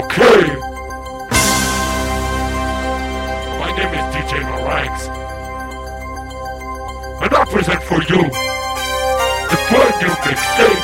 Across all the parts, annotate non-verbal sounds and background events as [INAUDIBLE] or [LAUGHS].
Okay. My name is DJ Marangs. And I present for you the brand new mixtape.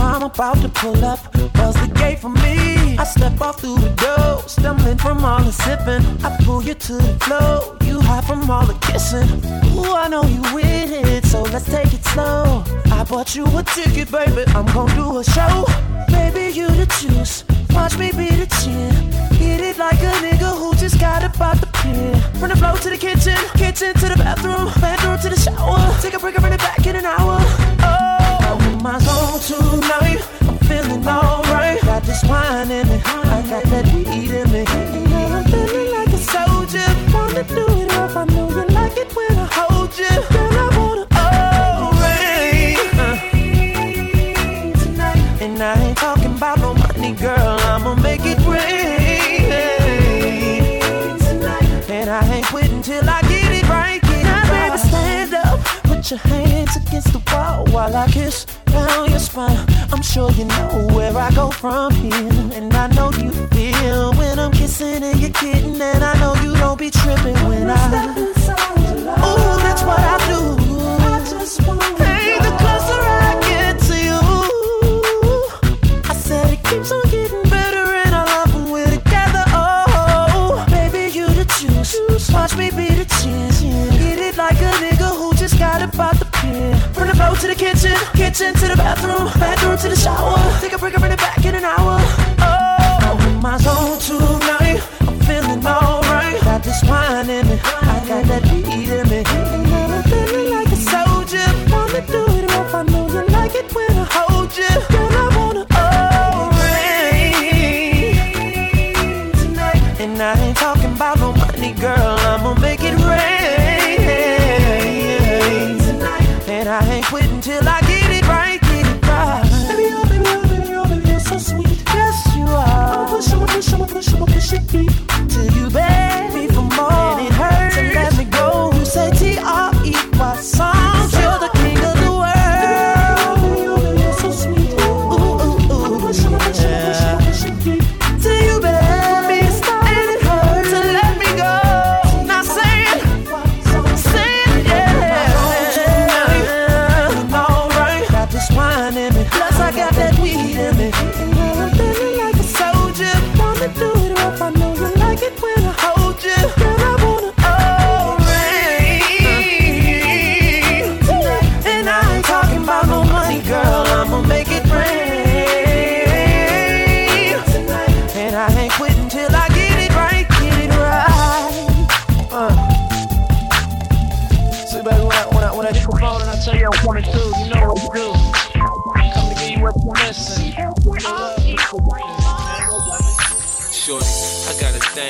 I'm about to pull up. Buzz the gate for me. I step off through the door, stumbling from all the sipping. I pull you to the floor. You hide from all the kissing. Ooh, I know you with it, so let's take it slow. I bought you a ticket, baby. I'm gonna do a show. Baby, you the juice. Watch me be the chin. Hit it like a nigga who just got up out the pit. From the floor to the kitchen, kitchen to the bathroom, bathroom to the shower. Take a break and run it back in an hour. Oh, my zone tonight. I'm feeling alright. Got this wine in me. I got that weed in me. And I'm feeling like a soldier. Wanna do it. I know you like it when I hold you. Girl, I wanna rain. Uh, tonight. And I ain't talking about no money, girl. I'ma make it rain tonight. And I ain't quitting till I get it right. Get now, it baby, stand up. Put your hands against the wall while I kiss down your spine. I'm sure you know where I go from here. And I know you feel when I'm kissing and you're kidding. And I know you don't be tripping when I. Ooh, that's what I do. Hey, the to the kitchen, kitchen to the bathroom, bathroom to the shower. Take a break and run it back in an hour.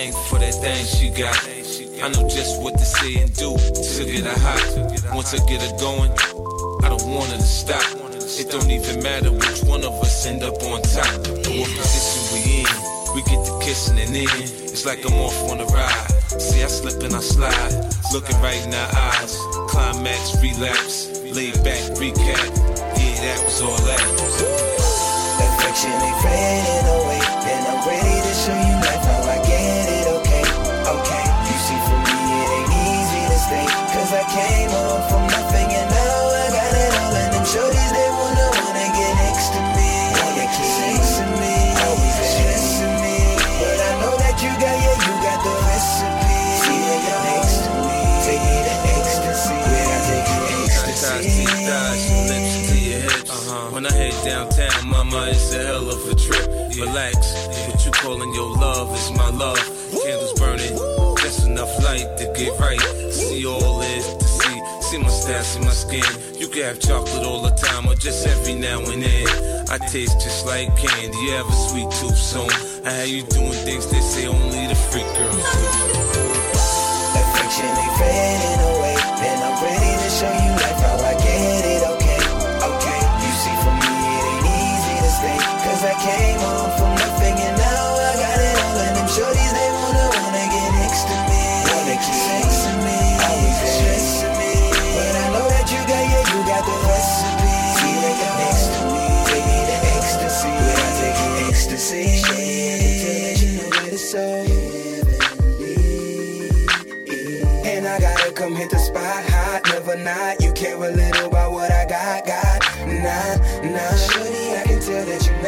For that thing she got. I know just what to say and do to get her hot. Once I get her going, I don't want her to stop. It don't even matter which one of us end up on top. Or what position we in. We get to kissing and then it's like I'm off on a ride. See, I slip and I slide, looking right in her eyes. Climax, relapse, laid back, recap. Yeah, that was all that. Affection ain't fading away. And I'm Cause I came home from nothing and now I got it all. And them shorties, they wanna, wanna get next to me. Wanna keep next to me. Always stressing me. But I know that you got, yeah, you got the recipe. See, when you're next to me. Take me to ecstasy. Yeah, I take you Thighs, ecstasy. deep lips to your hips. Uh-huh. When I head downtown, mama, it's a hell of a trip. Relax, what you calling your love is my love. Candles burning, light to get right. See all is to see. See my style, see my skin. You can have chocolate all the time or just every now and then. I taste just like candy. You have a sweet tooth soon. I you doing things they say only the freak girls do. Affection ain't fading away. Not. You care a little about what I got, got. Nah, nah. Shorty, I can tell that you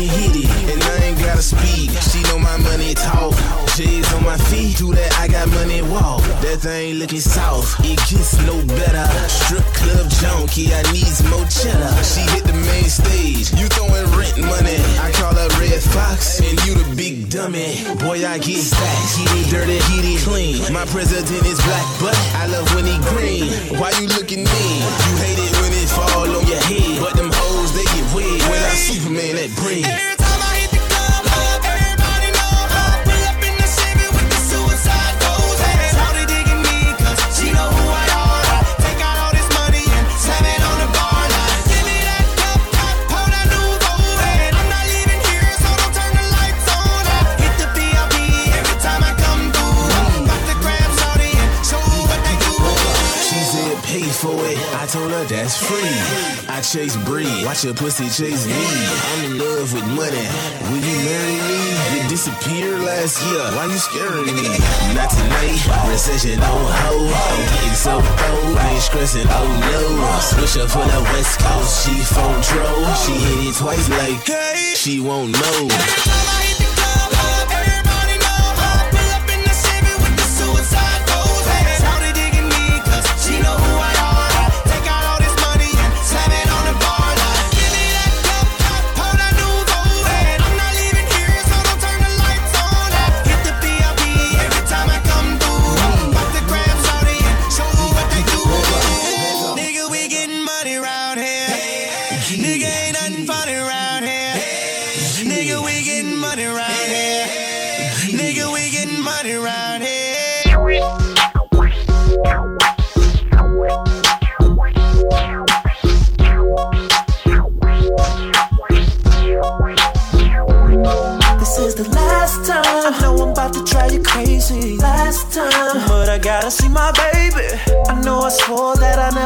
can hit it. And I ain't gotta speak. She know my money talk. J's on my feet, do that I got money walk. That thing looking soft, it gets no better. Strip club junkie, I need more cheddar. She hit the main stage, you throwing rent money. I call her Redd Foxx, and you the big dummy. Boy, I get stacks, get it dirty, get it clean. My president is black, but I love when he green. Why you looking mean? You hate it when it fall on your head, but them Superman that bread. Every time I hit the club, everybody know I pull up in the Chevy with the suicide doors. Hey, Shawty digging me 'cause she know who I are. Take out all this money and slam it on the bar give me that cup, top, pour that Nuvo. Hey, I'm not leaving here, so don't turn the lights on. Hit the VIP every time I come through. About to grab Shawty and show what they do. She said pay for it. I told her that's free. I chase breed, watch your pussy chase me. I'm in love with money. Will you marry me? You disappeared last year. Why you scaring me? Not tonight. Recession on hold. I'm getting so old. I ain't stressing. Oh no. Switch up for the West Coast. She phone dro. She hit it twice like she won't know.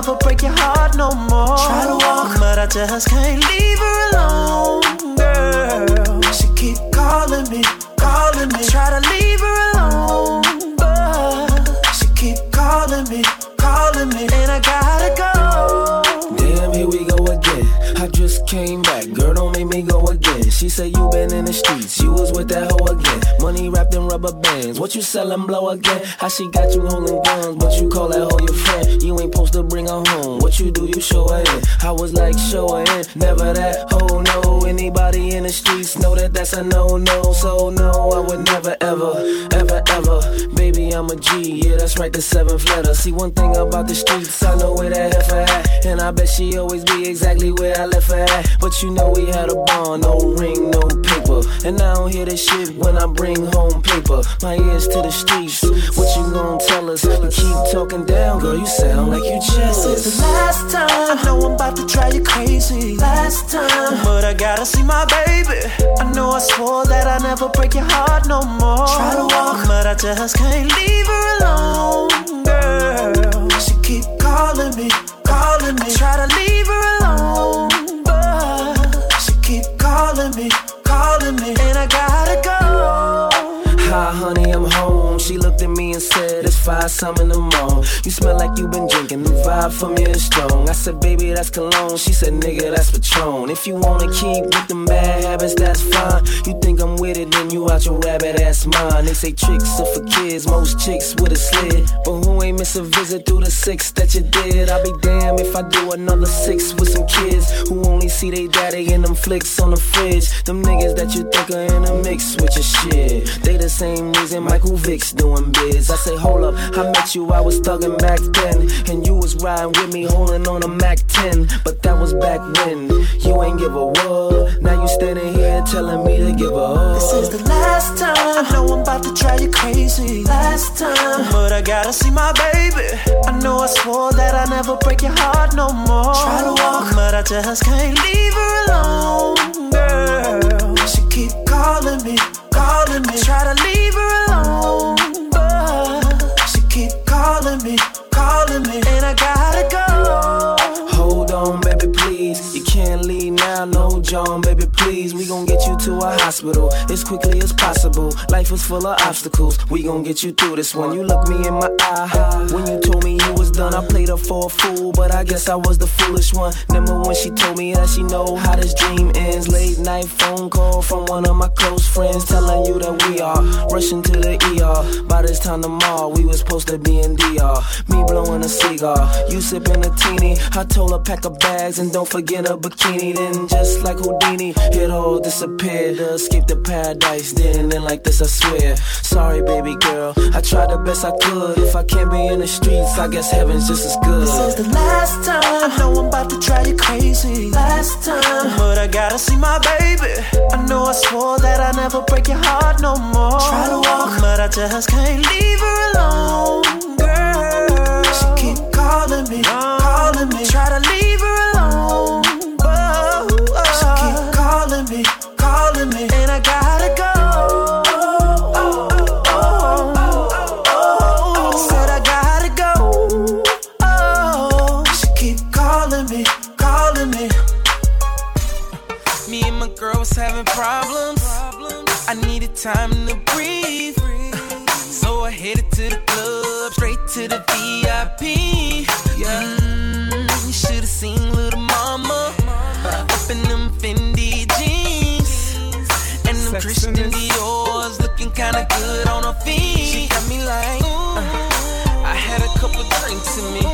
Never break your heart no more. Try to walk, but I just can't leave her alone, girl. She keep calling me, calling me. Try to leave her alone, but she keep calling me, calling me, and I gotta go. Damn, here we go again. I just came back, girl, don't make me go again. She said you been in the streets, you was with that hoe again. Money wrapped in rubber bands, what you sellin' blow again? How she got you holding guns, but you call that hoe your friend? You ain't supposed to bring her home, what you do, you show her in. I was like, show her in, never that hoe, no. Anybody in the streets know that that's a no, no. So no, I would never, ever, ever, ever. Baby, I'm a G, yeah, that's right, the seventh letter. See, one thing about the streets, I know where that heifer at. And I bet she always be exactly where I left her at. But you know we had a bond, no ring, no paper. And I don't hear this shit when I bring home paper. My ears to the streets, what you gon' tell us? You keep talking down, girl, you sound like you This is the last time. I know I'm about to drive you crazy. Last time, but I gotta see my baby. I know I swore that I never break your heart no more. Try to walk, but I just can't leave her alone, girl. She keep calling me, calling me. I Try to leave her alone, honey, I'm home. She looked at me and said, It's five some in the morning. You smell like you been drinking, the vibe for me is strong. I said, baby, that's cologne. She said, nigga, that's Patron. If you wanna keep with the bad habits, that's fine. You think I'm with it, then you out your rabbit ass mind. They say tricks are for kids, most chicks with a slid. But who ain't miss a visit through the six that you did? I'll be damned if I do another six with some kids who only see they daddy in them flicks on the fridge. Them niggas that you think are in a mix with your shit. They the same reason Michael Vick's doing biz. I say, hold up, I met you, I was thugging back then. And you was riding with me, holding on a Mac 10. But that was back when you ain't give a what. Now you standing here telling me to give up. This is the last time. I know I'm about to drive you crazy. Last time. But I gotta see my baby. I know I swore that I never break your heart no more. Try to walk, but I just can't leave her alone, girl. She keep calling me, calling me. I try to leave her alone, me, calling me, and I gotta now, no, John, baby, please. We gon' get you to a hospital as quickly as possible. Life is full of obstacles. We gon' get you through this one. You look me in my eye. When you told me you was done, I played her for a fool, but I guess I was the foolish one. Remember when she told me that she know how this dream ends? Late night phone call from one of my close friends telling you that we are rushing to the ER. By this time tomorrow, we was supposed to be in DR. Me blowing a cigar, you sipping a teeny. I told her pack her bags and don't forget a bikini. Then just like Houdini, it all disappeared to escape the paradise. Then and like this, I swear. Sorry, baby girl, I tried the best I could. If I can't be in the streets, I guess heaven's just as good. This is the last time. I know I'm about to drive you crazy. Last time. But I gotta see my baby. I know I swore that I never break your heart no more. Try to walk, but I just can't leave her alone, girl. She keep calling me, calling me. Try to leave time to breathe. So I headed to the club, straight to the VIP. Yeah. Mm, you should've seen little mama up in them Fendi jeans. And them Christian Dior's looking kinda good on her feet. She got me like, uh, I had a couple drinks in me.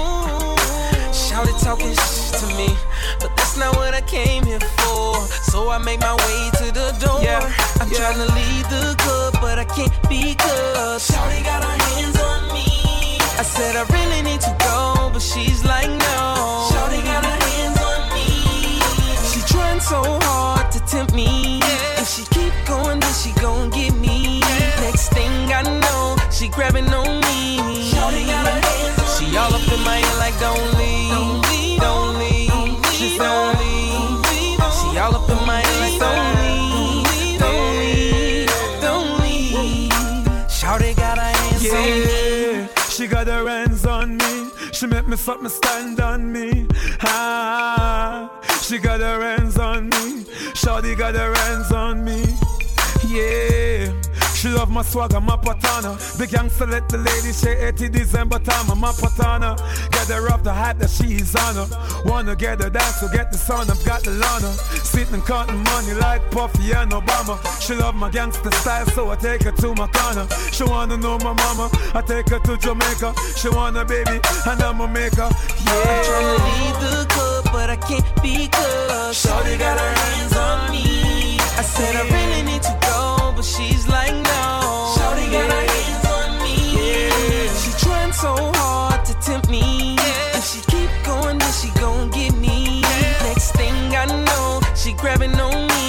Shouted talking shit to me, but that's not what I came here for. So I make my way to the door. I'm trying to leave the club, but I can't because Shouty got her hands on me. I said I really need to go, but she's like no. Shouty got her hands on me. She trying so hard to tempt me. If she keep going, then she gon' get me. Next thing I know, she grabbing on me me stand on me. Ah, she got her hands on me. Shawty got her hands on me. Yeah. She love my swagger, my patana. The gangster let the lady say 80 December time, I'm a patana. Get her off the hype that she's on her. Wanna get her dance, so get the sound, I've got the lana. Sitting and counting money like Puffy and Obama. She love my gangster style, so I take her to my corner. She wanna know my mama, I take her to Jamaica. She wanna baby, and I'm a maker. Yeah. I'm trying to leave the club, but I can't because Shorty got her hands on me. I said I really need to but she's like no. Shorty got her hands on me. Yeah. She trying so hard to tempt me. If she keep going, then she gon' get me. Next thing I know, she grabbing on me.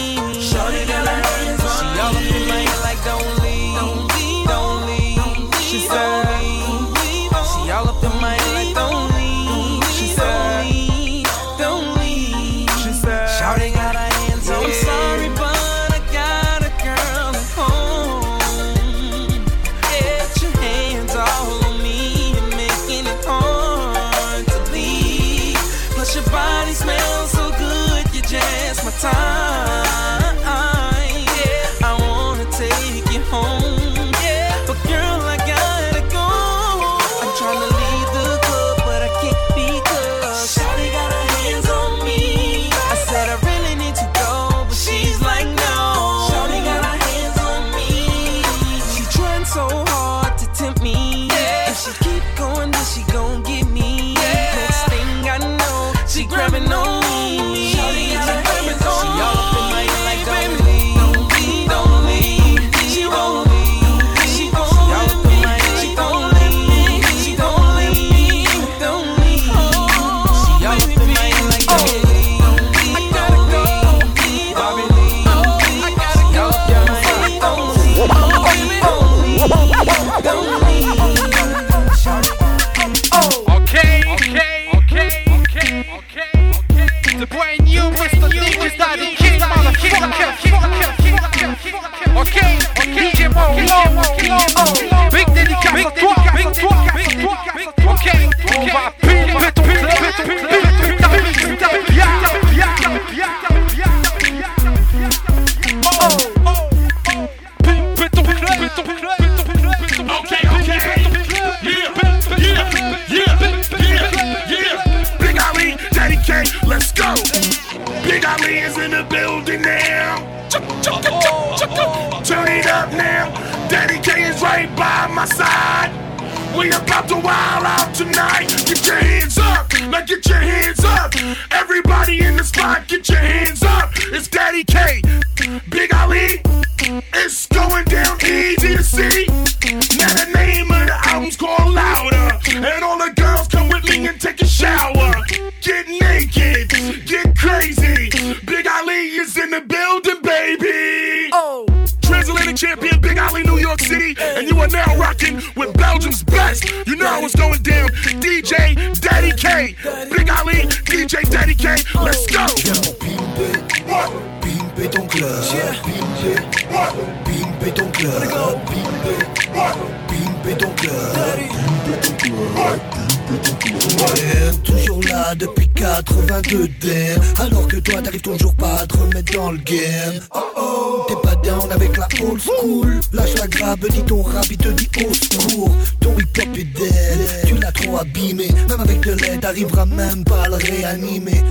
Oh oh, t'es pas down avec la old school. Lâche la grabe, dis ton rap, il te dit au secours Ton hip hop est dead, tu l'as trop abîmé. Même avec de l'aide, t'arriveras même pas à le réanimer.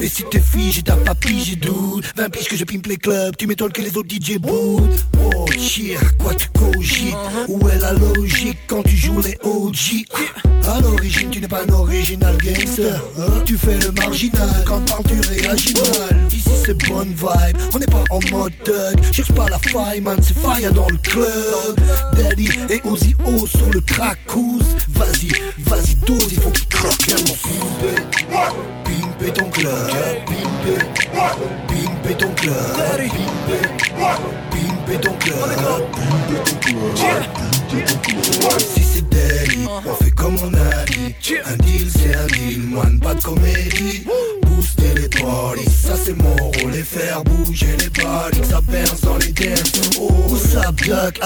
Et si t'es figé, t'as pas pigé doute. 20 piges que je pimpe les clubs, tu m'étonnes que les autres DJ boot Oh cheer, quoi tu cogites? Où est la logique quand tu joues les OG À l'origine, tu n'es pas un original gangster hein. Tu fais le marginal, quand parles tu réagis mal bonne vibe, on n'est pas en mode thug Cherche pas la faille man, c'est fire dans le club. Daddy et Ozzy O sur le crackouz Vas-y, vas-y dose, il faut Pimper, pimper ton club. Pimper, pimper ton club. Pimper, pimper ton club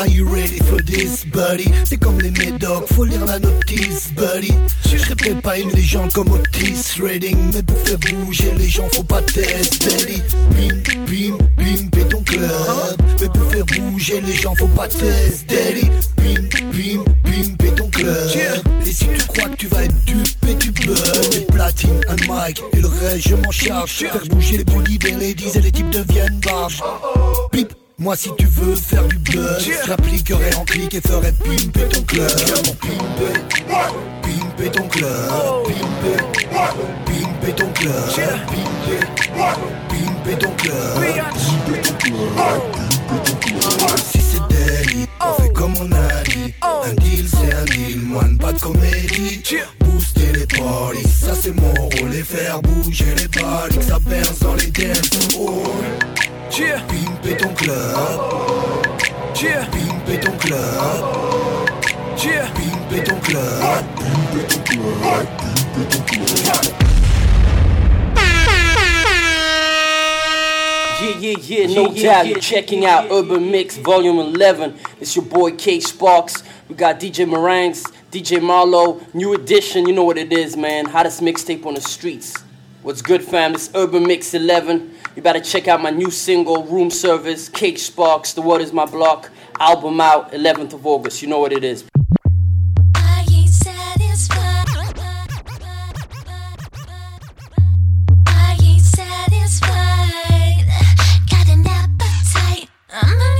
are you ready for this buddy? C'est comme les médocs, faut lire la notice buddy. Je serais peut-être pas une légende comme Otis Redding Mais pour faire bouger les gens faut pas test daddy Bim, bim, bim, pète ton club. Mais pour faire bouger les gens faut pas test daddy Bim, bim, bim, pète ton club. Et si tu crois que tu vas être dupé, tu peux Les platines, un mic et le reste je m'en charge. Faire bouger les bolides et les ladies et les types deviennent barges moi si tu veux faire du buzz J'appliquerai en clic et ferai pimper ton club. Pimper, pimper ton club. Pimper, pimper ton club. Pimper, pimper ton club. Si c'est daily, on fait comme on a dit. Un deal c'est un deal, moine pas de comédie. Booster les parties, ça c'est mon rôle. Et faire bouger les que ça berce dans les dance halls Pimper ton club Pimper ton club Pimper ton club Yeah, yeah, yeah, no doubt. You're checking out Urban Mix Volume 11. It's your boy K Sparks. We got DJ Meringues, DJ Marlowe, new edition. You know what it is, man. Hottest mixtape on the streets. What's good, fam? It's Urban Mix 11. You better check out my new single, Room Service, K Sparks, The Word Is My Block. Album out 11th of August. You know what it is. I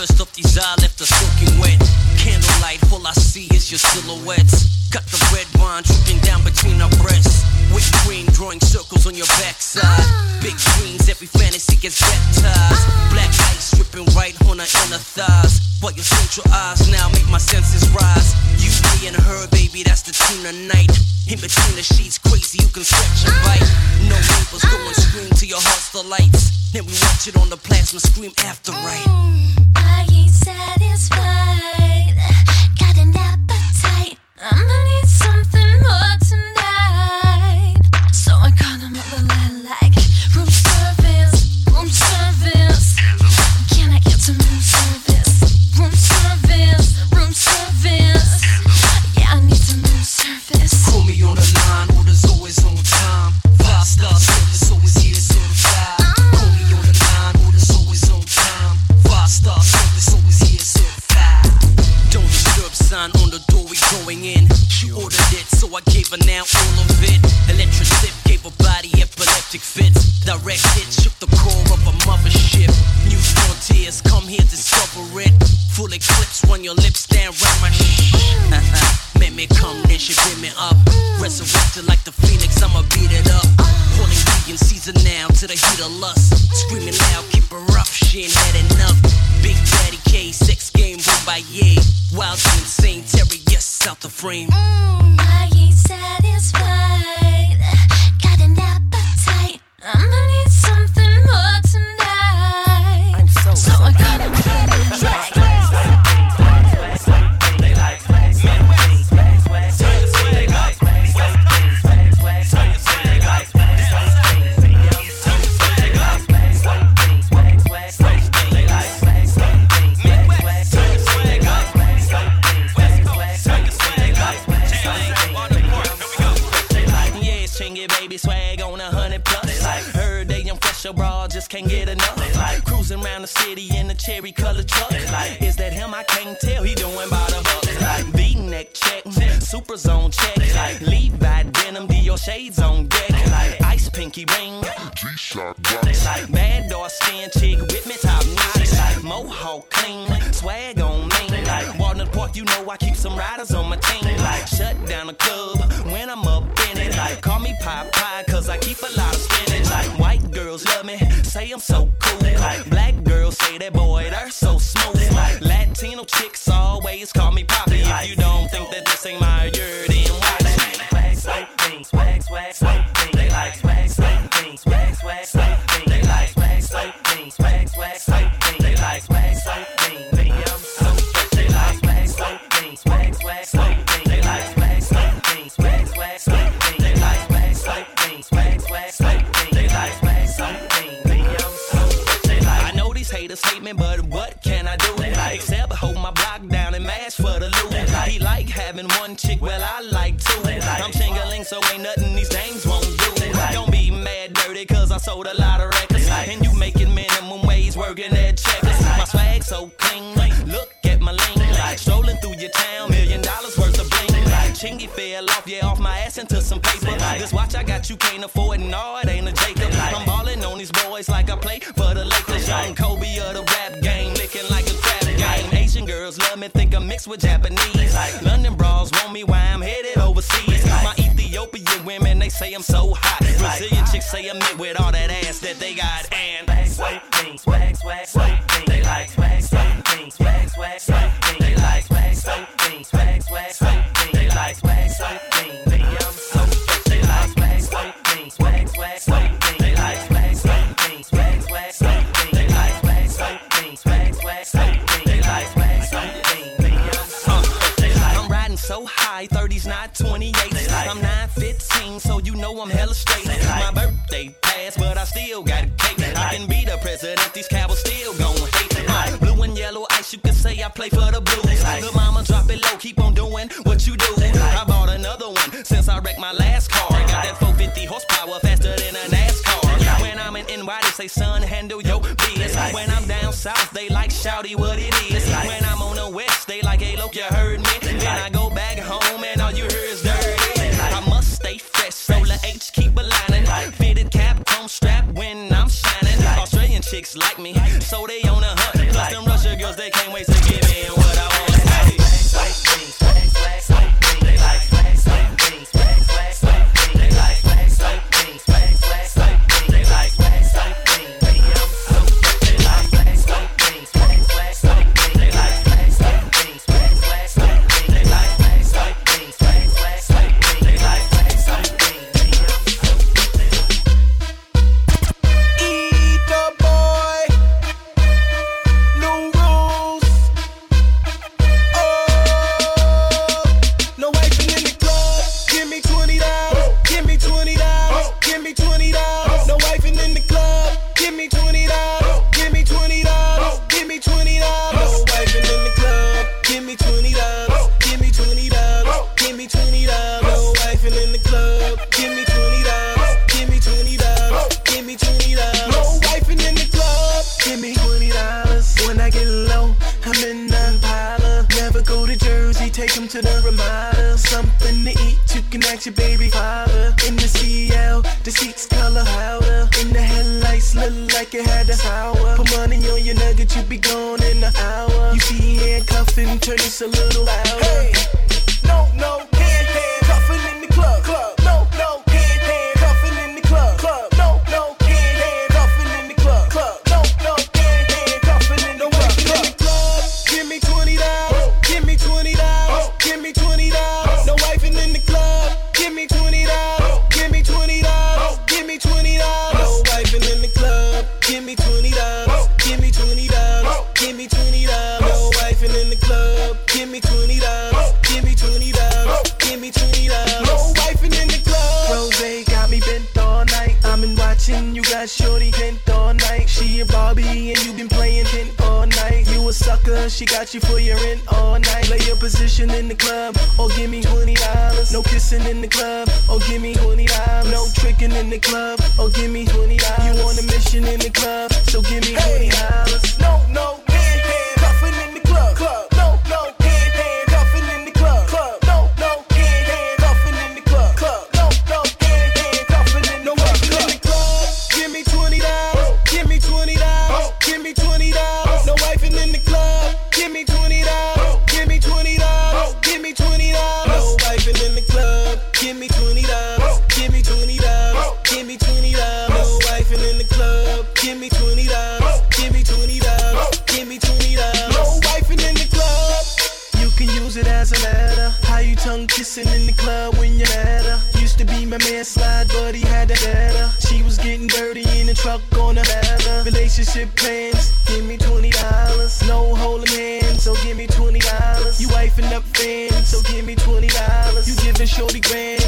Your thirst these eyes, left us soaking wet. Candlelight, all I see is your silhouettes. Got the red wine dripping down between our breasts. Whipped cream drawing circles on your backside. Big dreams, every fantasy gets baptized. Dripping right on her inner thighs. But your central eyes now make my senses rise. You, me, and her, baby, that's the tune tonight. In between the sheets, crazy, you can stretch and bite. No neighbors go and scream till your heart's the lights. Then we watch it on the plasma scream after right. Mm, I ain't satisfied. Well I like two. I'm chingling, so ain't nothing these dames won't do. Don't be mad dirty, cause I sold a lot of records. And you making minimum wage working at checkers. My swag so clean, look at my lean. Strolling through your town, million dollars worth of bling. Chingy fell off, yeah, off my ass into some paper. This watch I got you can't afford, no, it ain't a Jacob. I'm balling on these boys like I play for the Lakers. Young Kobe of the rap game, licking like a crap game. Asian girls love me, think I'm mixed with Japanese. Want me while I'm headed overseas. My Ethiopian women, they say I'm so hot. Brazilian chicks say I'm it with all that ass that they got. President, these cowards still gon' hate. Uh, blue and yellow ice, you can say I play for the blues. Little mama, drop it low, keep on doing what you do. I bought another one since I wrecked my last car. I got that 450 horsepower faster than a NASCAR. When I'm in NY, they say, son, handle your business. When I'm down south, they like shouty what it is. When I'm on the west, they like, hey, look, you heard me. Like me, so they on a So give me twenty dollars. You giving shorty grand.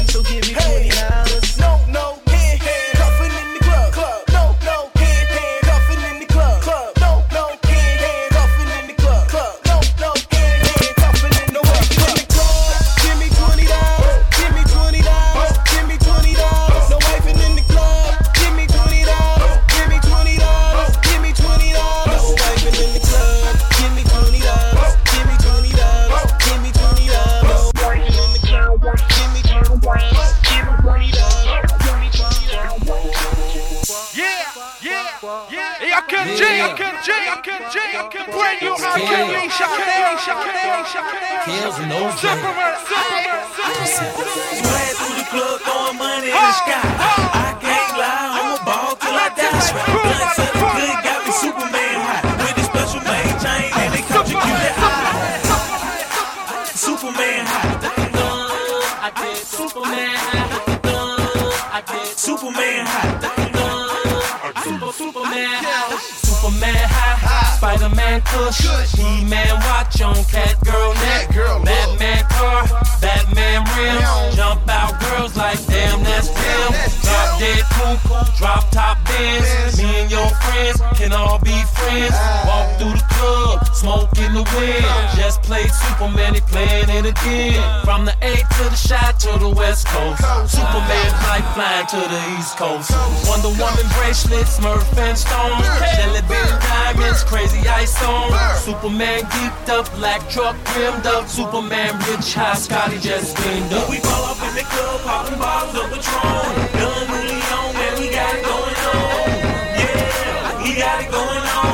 skin. From the A to the shot to the West Coast. Superman pipeline to the East Coast. Wonder Woman bracelets, Smurf and Stone. Jelly bean diamonds, crazy ice on. Superman geeked up, black truck rimmed up. Superman rich, high Scotty just cleaned up. We ball up in the club, popping bottles of Patron. Don Julio, man, we got it going on. Yeah, we got it going on.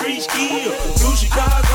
street skill. New Chicago.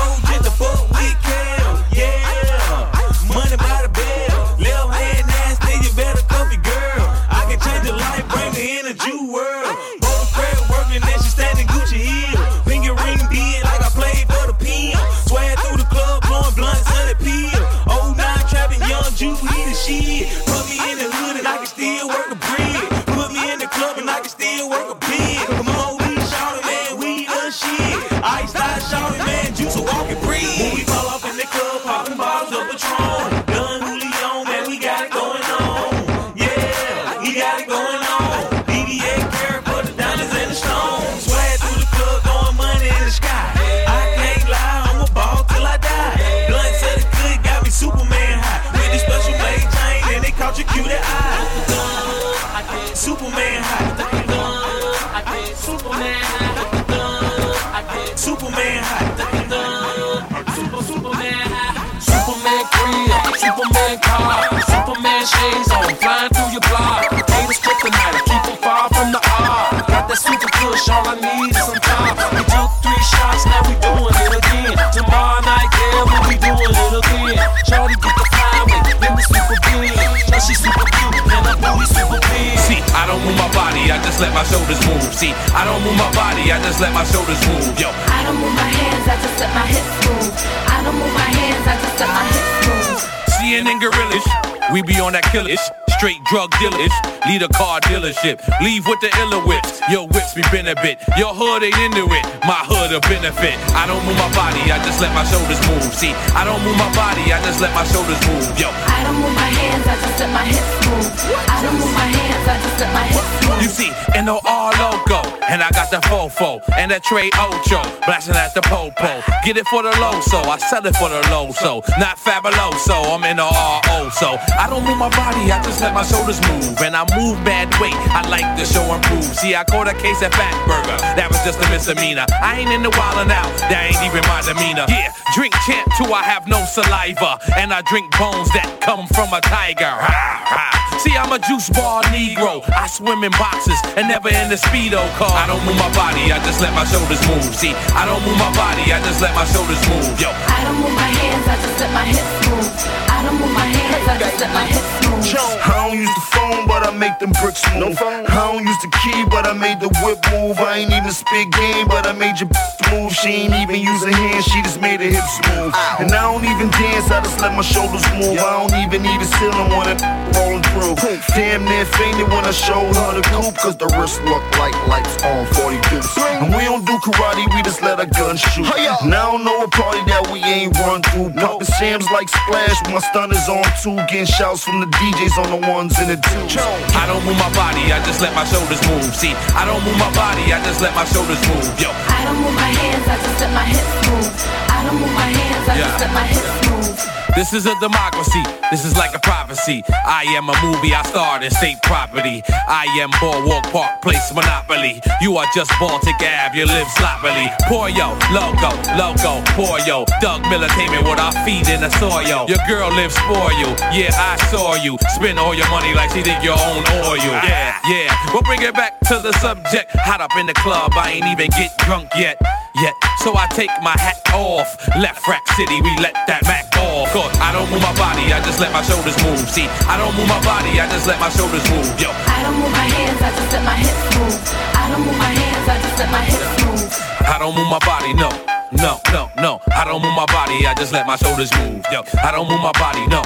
On that killish. Straight drug dealers, lead a car dealership. Leave with the illa whips. Your whips be bit. Your hood ain't into it. My hood a benefit. I don't move my body, I just let my shoulders move. See, I don't move my body, I just let my shoulders move. Yo, move my hands, I just my hips move. I don't move my hands, I just my hips. You see, in the R logo, and I got the fofo and that Trey Ocho, blasting at the popo. Get it for the low, so I sell it for the low, so not fabuloso. I'm in the RO, so I don't move my body, I just let my shoulders move, and I move bad weight. I like to show and prove. See, I caught a case of fat burger, that was just a misdemeanor. I ain't in the wildin' out, that ain't even my demeanor. Yeah, drink champ too, I have no saliva, and I drink bones that come from a tiger. Ha, ha. See, I'm a juice bar Negro. I swim in boxes and never in the speedo car. I don't move my body, I just let my shoulders move. See, I don't move my body, I just let my shoulders move. Yo, I don't move my hands, I just let my hips move. I don't move my hands, I just let my hips move. I don't use the phone, but I make them bricks move. I don't use the key, but I made the whip move. I ain't even spit game, but I made your [LAUGHS] move. She ain't even use her hands, she just made her hips move. And I don't even dance, I just let my shoulders move. I don't even need a ceiling when it rolling through. Damn near fainted when I showed her the coupe, cause the wrist look like lights on 42. And we don't do karate, we just let our guns shoot. And I don't know a party that we ain't run through. Pumping Sam's like splash with my stunners on two, getting shouts from the DJs on the ones and the twos. I don't move my body, I just let my shoulders move. See, I don't move my body, I just let my shoulders move. Yo, I don't move my hands, I just let my hips move. I don't move my hands, I just Yeah. let my hips move. This is a democracy. This is like a prophecy. I am a movie. I starred in state property. I am Boardwalk Park Place Monopoly. You are just Baltic Ave. You live sloppily. Poor yo, logo, logo, poor yo. Doug Militainment with our feet in the soil. Your girl lives for you. Yeah, I saw you. Spend all your money like she did your own oil. Yeah, yeah. We'll bring it back to the subject. Hot up in the club. I ain't even get drunk yet. Yet, so I take my hat off. Left rack city, we let that Mac off. Cause I don't move my body, I just let my shoulders move. See, I don't move my body, I just let my shoulders move. Yo, I don't move my hands, I just let my hips move. I don't move my hands, I just let my hips move. I don't move my body, no. No, no, no. I don't move my body, I just let my shoulders move. Yo, I don't move my body, no.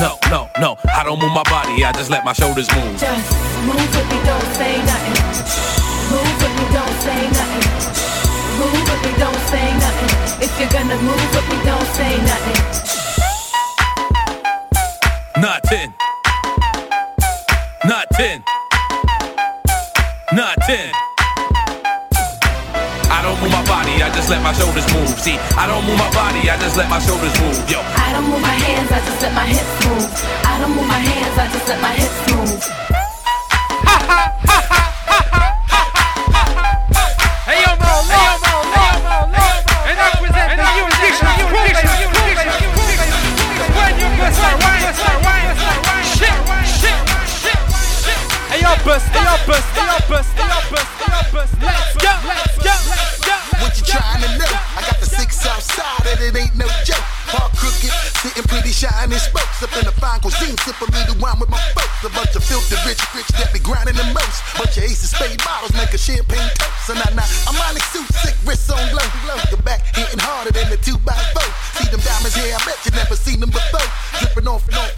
No, no, no. I don't move my body, I just let my shoulders move. Just move with me, don't say nothing. Move with me, don't say nothing. Move with me, don't say nothing. If you're gonna move with me, don't say nothing. Nothing. Nothing. Nothing. I don't move my body, I just let my shoulders move. See, I don't move my body, I just let my shoulders move. Yo, I don't move my hands, I just let my hips move. I don't move my hands, I just let my hips move. Shit. Hey yo, bust, hey yo, bust, hey yo, bust, hey yo, bust, hey yo, bust. Let's go, let's go, let's go. What you trying to know? I got the six outside and it ain't no joke. Hard crooked, sitting pretty shining spokes up in the fine cuisine, sip a little wine with my folks. A bunch of filthy rich rich that be grinding the most. Bunch of ace of spade bottles make a champagne toast. So now, now, I'm on a suit, sick, wrists on glow, glow. The back hitting harder than the two by four. See them diamonds here, I bet you never seen them before. Dripping off and off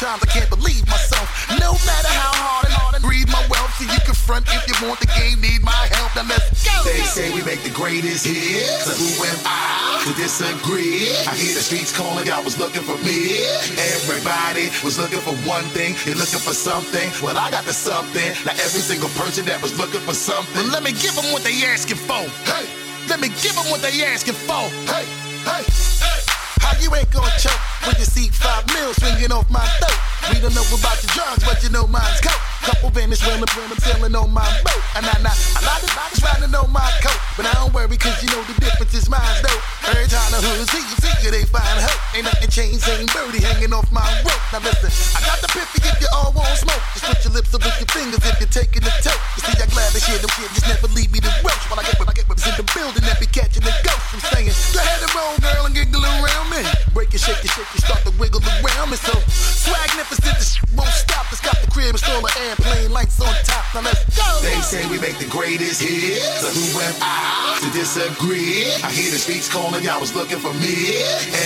Sometimes I can't believe myself. No matter how hard and hard and breathe my wealth, see you can front if you want the game, need my help. Now let's go. They say we make the greatest hits. So who am I to disagree? I hear the streets calling, y'all was looking for me. Everybody was looking for one thing. You're looking for something. Well, I got the something. Now every single person that was looking for something. Well, let me give them what they asking for. Hey, let me give them what they asking for. Hey, hey, hey. How you ain't gonna choke when you see five mils swinging off my throat? We don't know about your drugs, but you know mine's coke. Couple Venice women, sailing on my boat. And I, I, a lot of bodies riding on my coat. But I don't worry, cause you know the difference is mine's though. Every time the hood see you, see you, they find hope. Ain't nothing changed, ain't birdie hanging off my rope. Now listen, I got the piffy if you all want smoke. Just put your lips up with your fingers if you're taking the tote. You see, I'm glad this shit, them shit just never leave me to roach. When I get, when I get what's in the building, that be catching the ghost. I'm saying, go ahead and roll, girl, and giggle around me. Break it, shake it, shake it, start to wiggle around me. So, this won't stop. It's got the crib, install an airplane, lights on top. Now let's go. They say we make the greatest hits. So who am I to disagree? I hear the streets calling, y'all was looking for me.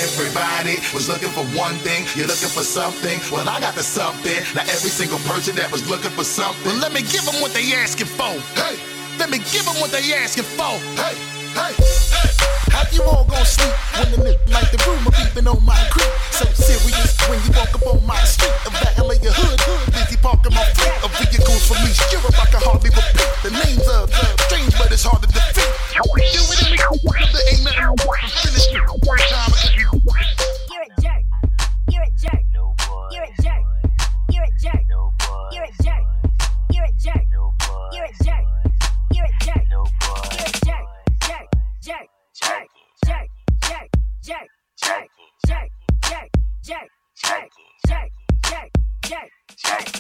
Everybody was looking for one thing. You're looking for something. Well, I got the something. Now every single person that was looking for something. Well, let me give them what they asking for. Hey, let me give them what they asking for. Hey, How you all gonna sleep when the nigga like the rumor beeping on my creep? So serious when you walk up on my street. A valet your hood, hood, busy parking my fleet of vehicles from East Europe. I can hardly repeat the names of strange, but it's hard to defeat. Do it in me, there ain't nothing finish it one time. You're a jerk. You're a jerk. You're a jerk. You're a jerk. You're a jerk. You're a jerk. You're a jerk. You're a jerk. You're a jerk. Jerk. Jerk. Jerk. Jerk. Jerk. Jerk. Jerk. Jerk. Jerk. Jerk. Jerk. Jerk. Jerk. Jerk.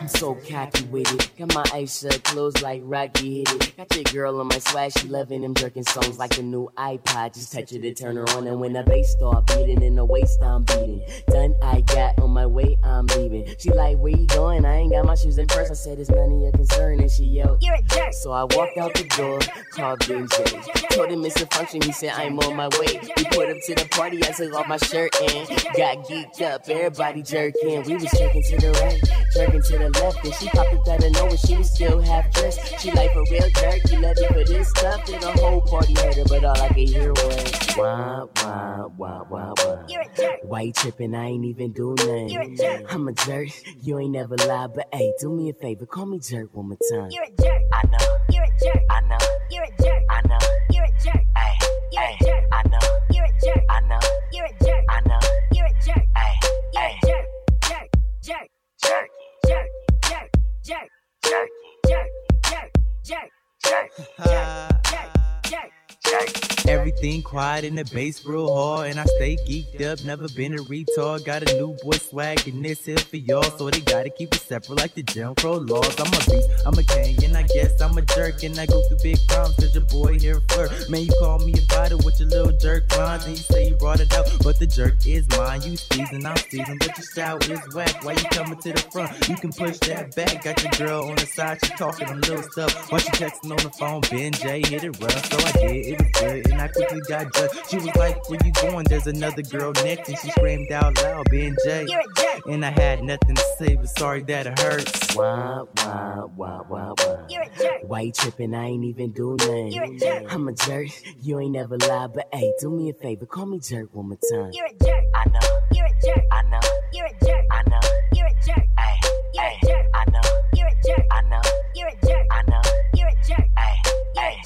I'm so cocky with it. Got my eyes shut, closed like Rocky hit it. Got your girl on my swag, she loving them jerking songs like the new iPod. Just touch it to turn her on, and when the bass start beating, in the waist I'm beating. Done, I got on my way, I'm leaving. She like, where you going? I ain't got my shoes in first. I said, it's none of your concern, and she yelled, You're a jerk. So I walked out the door, called Ben J. Told him it's a function, he said, I'm on my way. We put up to the party, I took off my shirt and got geeked up. Everybody jerking. We was jerking to the right, jerking to the left, and she popped up out of nowhere. She was still half dressed. She like a real jerk. You love me for this stuff. And the whole party heard her, but all I could hear was wah wah wah wah wah. You're a jerk. Why you tripping? I ain't even do nothing. You're a jerk. I'm a jerk. You ain't never lied, but hey, do me a favor, call me jerk one more time. You're a jerk. I know, You're a jerk. I know, You're a jerk. I know. You're a jerk. Hey, You're a jerk. I know, You're a jerk. I know, You're a jerk. I know. You're a jerk. Hey, You're hey, a jerk. Jerk. Jerk. jerk, Jerk. Jerk. Jerk. jerk, Jerk. Jerk. Jerk. jerk, Jerk. Jerk. Everything quiet in the bass real hard, and I stay geeked up. Never been a retard. Got a new boy swag, and this here for y'all, so they gotta keep it separate like the Jim Crow laws. I'm a beast, I'm a king, and I guess I'm a jerk, and I go through big crimes. Cause your boy here flirt. Man, you call me about it with your little jerk lines, and you say you brought it out, but the jerk is mine. You season, I'm season, but your style is whack. Why you coming to the front? You can push that back. Got your girl on the side, she talking them little stuff. Once you texting on the phone, Ben J hit it rough, so I did. It was good, and I quickly got judged. She was like, "Where you going?" There's another girl next, and she screamed out loud, Ben J. You're a jerk. And I had nothing to say, but sorry that it hurts. Wah wah. You're a jerk. Why you tripping? I ain't even do You're a nothing. jerk. I'm a jerk. You ain't never lied, but hey, do me a favor, call me jerk one more time. You're a jerk. I know, You're a jerk. I know, You're a jerk. I know. You're a jerk. Hey, You're hey, a jerk. I know, You're a jerk. I know, You're a jerk. I know. You're a jerk. Hey, You're hey.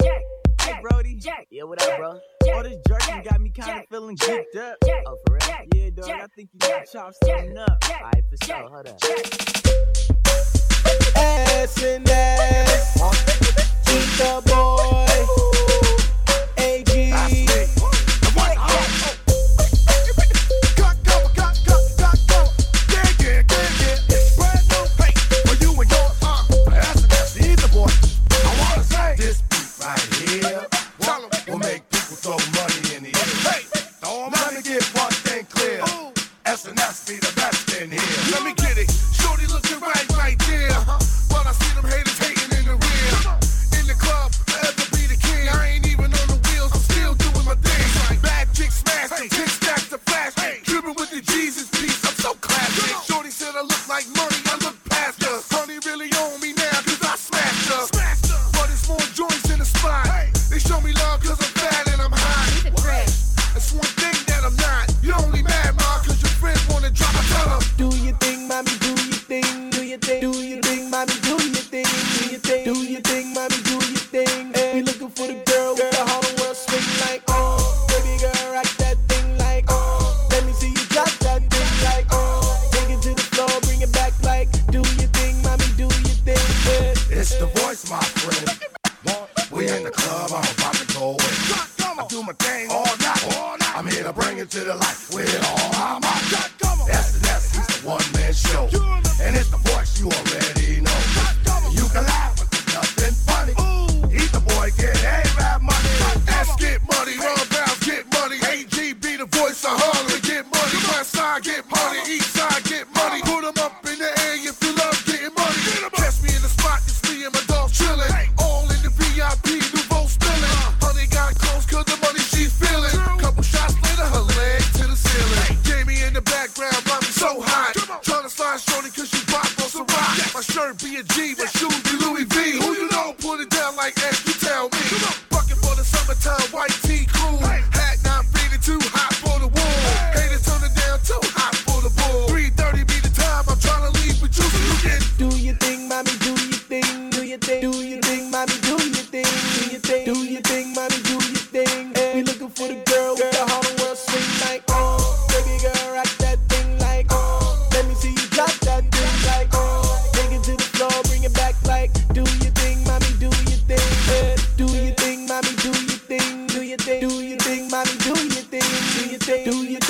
Jack, Brody. Jack, yeah, what up, bro? Jack, All this jerking got me kind of feeling jacked up. Jack, oh, for real? yeah, dog. I think you got chops coming up. All right, for sure. Hold up. Ass and ass. the boy. AG. That's me. The one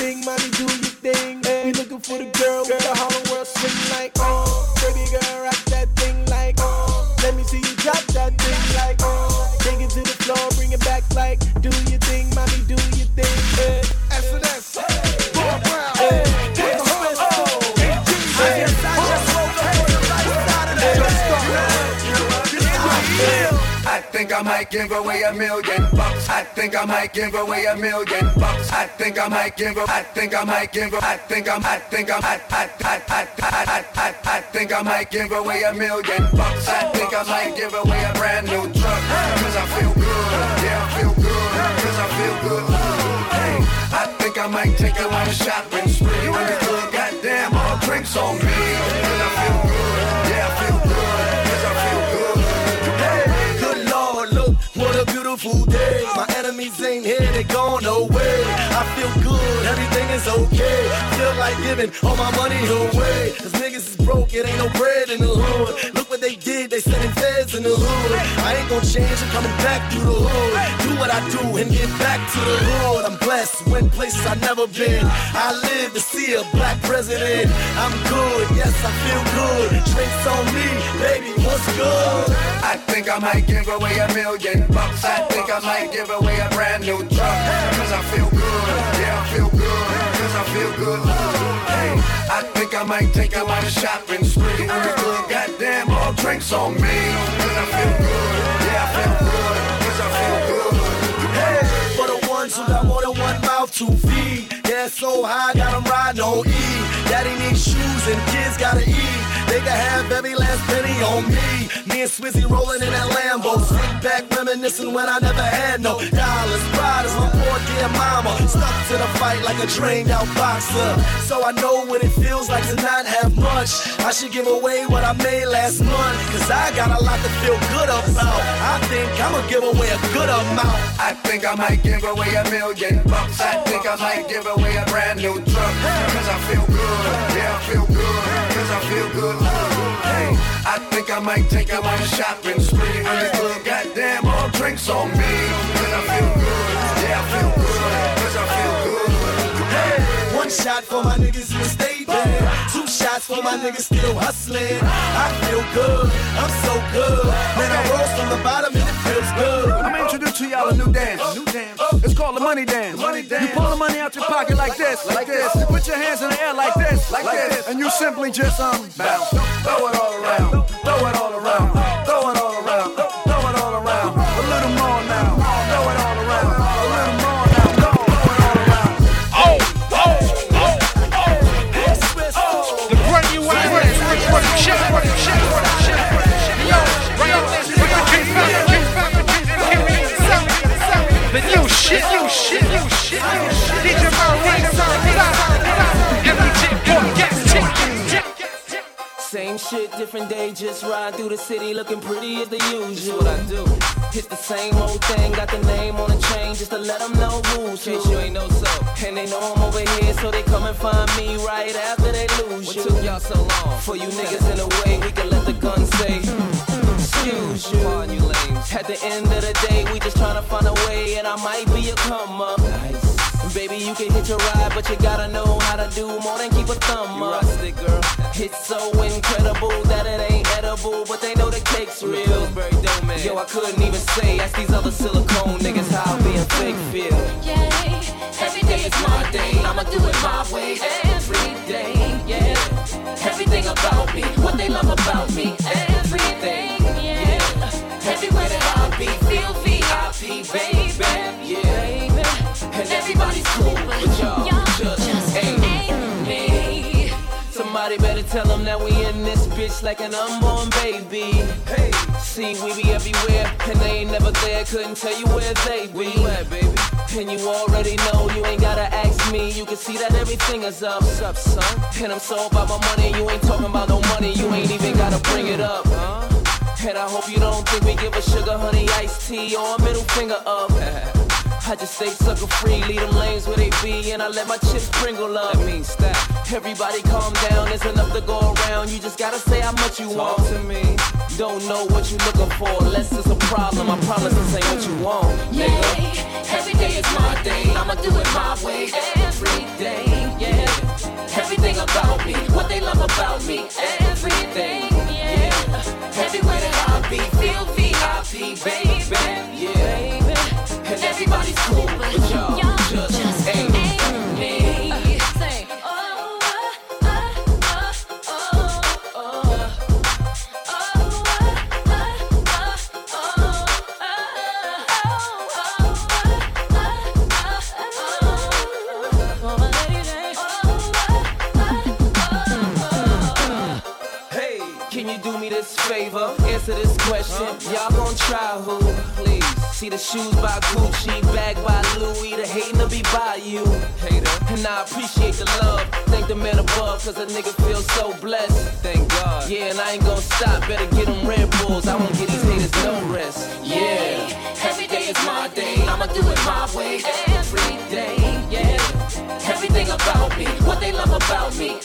thing, mommy, do your thing. eh. We looking for the girl with the Harlem give away a million bucks. I think I might give away a million bucks. I think I might give I think I might give I think I'm, I think I'm, I, I, I, I, I, I, I think I might give away a million bucks. I think I might give away a brand new truck. Cause I feel good, yeah, I feel good. Cause I feel good. Hey, I think I might take a lot of shopping spree. Club, goddamn, all drinks on me. Cause I feel good, beautiful day. My enemies ain't here, they gone away. I feel good, everything is okay. Feel like giving all my money away. Cause niggas is broke, it ain't no bread in the hood. Look what they did, they sending feds in the hood. I ain't gonna change, I'm coming back through the hood. Do what I do and get back to the hood. I'm blessed, went places I've never been. I live to see a black president. I'm good, yes, I feel good. Drinks on me, baby, what's good? I think I might give away a million bucks. I think I might give away a brand new truck. Cause I feel good, yeah, I feel good. Cause I feel good. Hey, I think I might take a lot of shopping spree. Club, goddamn, all drinks on me. Cause I feel good, yeah, I feel good. Cause I feel good. Hey, for the ones who got more than one mouth to feed. Yeah, so high, got 'em riding on E. Daddy needs shoes and kids gotta eat. They can have every last penny on me. Me and Swizzy rolling in that Lambo. Sit back reminiscing when I never had no dollars. Pride is my poor dear mama. Stuck to the fight like a trained out boxer. So I know what it feels like to not have much. I should give away what I made last month. Cause I got a lot to feel good about. I think I'ma give away a good amount. I think I might give away a million bucks. I think I might give away a brand new truck. Cause I feel good, yeah, I feel I feel good. Hey, I think I might take lot of shopping spree. In the club, goddamn, all drinks on me. Cause I feel good, yeah, I feel good. Cause I feel good. Hey, one shot for my niggas in the state band. Two shots for my niggas still hustling. I feel good, I'm so good. Man, I rose from the bottom and it feels good. I'm gonna y'all a new dance. New dance. It's called the money dance. Money You dance. pull the money out your pocket like this, like this. You put your hands in the air like this, like this, and you simply just um bounce. Throw it all around. Throw it all around. Different day, just ride through the city looking pretty as the usual. what I do. Hit the same old thing, got the name on the chain just to let them know who's who. you ain't know so. And they know I'm over here, so they come and find me right after they lose you. What took y'all so long? For you niggas in the way, we can let the gun say. hmm, hmm. usual. At the end of the day, we just trying to find a way, and I might be a come up. Baby, you can hit your ride, but you gotta know how to do more than keep a thumb up. Rustic girl. It's so incredible that it ain't edible, but they know the cake's real. Yo, I couldn't even say, ask these other silicone niggas how being fake feel. Yeah, Every day is my day, I'ma do it my way every day. Yeah, everything about me, what they love about me, everything. Yeah, everywhere that I be, feel VIP, baby. Yeah, and everybody's cool, but y'all just ain't me. Somebody better tell them that we in this bitch like an unborn baby. Hey, see, we be everywhere, and they ain't never there. Couldn't tell you where they be. Where you at, baby? And you already know, you ain't gotta ask me. You can see that everything is up. What's up, son? And I'm so about my money, you ain't talking about no money. You ain't even gotta bring it up. And I hope you don't think we give a sugar honey iced tea or a middle finger up. [LAUGHS] I just stay sucker free, lead them lanes where they be, and I let my chips sprinkle up. That means stop. Everybody calm down, there's enough to go around. You just gotta say how much you want to me. Don't know what you're looking for, unless it's a problem. I promise this ain't what you want. Nigga. Every day is my day, I'ma do it my way every day. Yeah, everything about me, what they love about me, everything. Shoes by Gucci, bag by Louis, the to be by you. Hater. And I appreciate the love. Thank the man above, cause a nigga feels so blessed. Thank God. Yeah, and I ain't gon' stop. Better get them Red Bulls. I won't give these haters no rest. Yeah. Every day is my day, I'ma do it my way every day. Yeah, everything about me, what they love about me,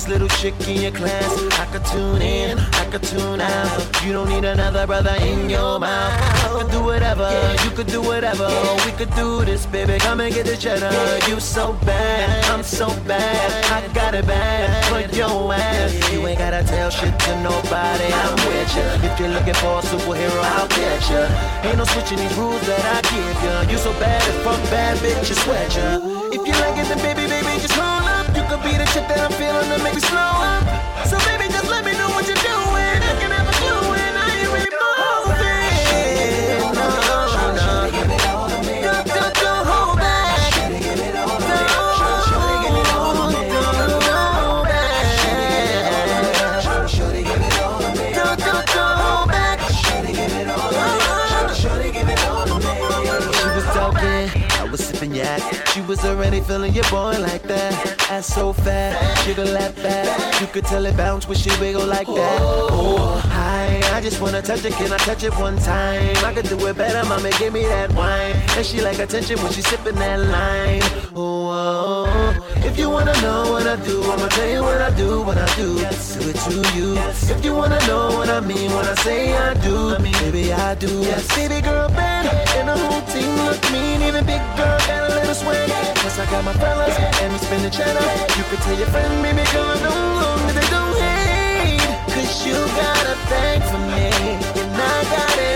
baddest little chick in your class. I could tune in, I could tune out. You don't need another brother in your mouth. I could do whatever, you could do whatever. We could do this, baby. Come and get the cheddar. You so bad, I'm so bad. I got it bad for your ass. You ain't gotta tell shit to nobody. I'm with ya. If you're looking for a superhero, I'll get ya. Ain't no switching these rules that I give ya. You so bad, if I'm bad, bitch, you sweat ya. If you like it, then baby, baby, just. You be the chick that I'm feeling to make me slow up. So baby, just let me know what you're doing. I can have a clue and I ain't really moving. No, no, no. Don't, don't, don't hold back. Don't, don't, don't hold back. She was talking, I was sipping yak. She was already feeling your boy like that. Ass so fat, she could laugh back. You could tell it bounce when she wiggle like that. Oh, hi, I just wanna touch it. Can I touch it one time? I could do it better, mama. Give me that wine. And she like attention when she sipping that line. Oh, oh, if you wanna know what I do, I'ma tell you what I do what I do. Do it to you. If you wanna know what I mean when I say I do, baby I do. Yes. Baby girl bad, and the whole team look mean. Even big girl got a little swag. Plus I got my fellas, and we spin the cheddar. You could tell your friend, baby girl, don't go, nigga, don't hate. Cause you got a thing for me, and I got it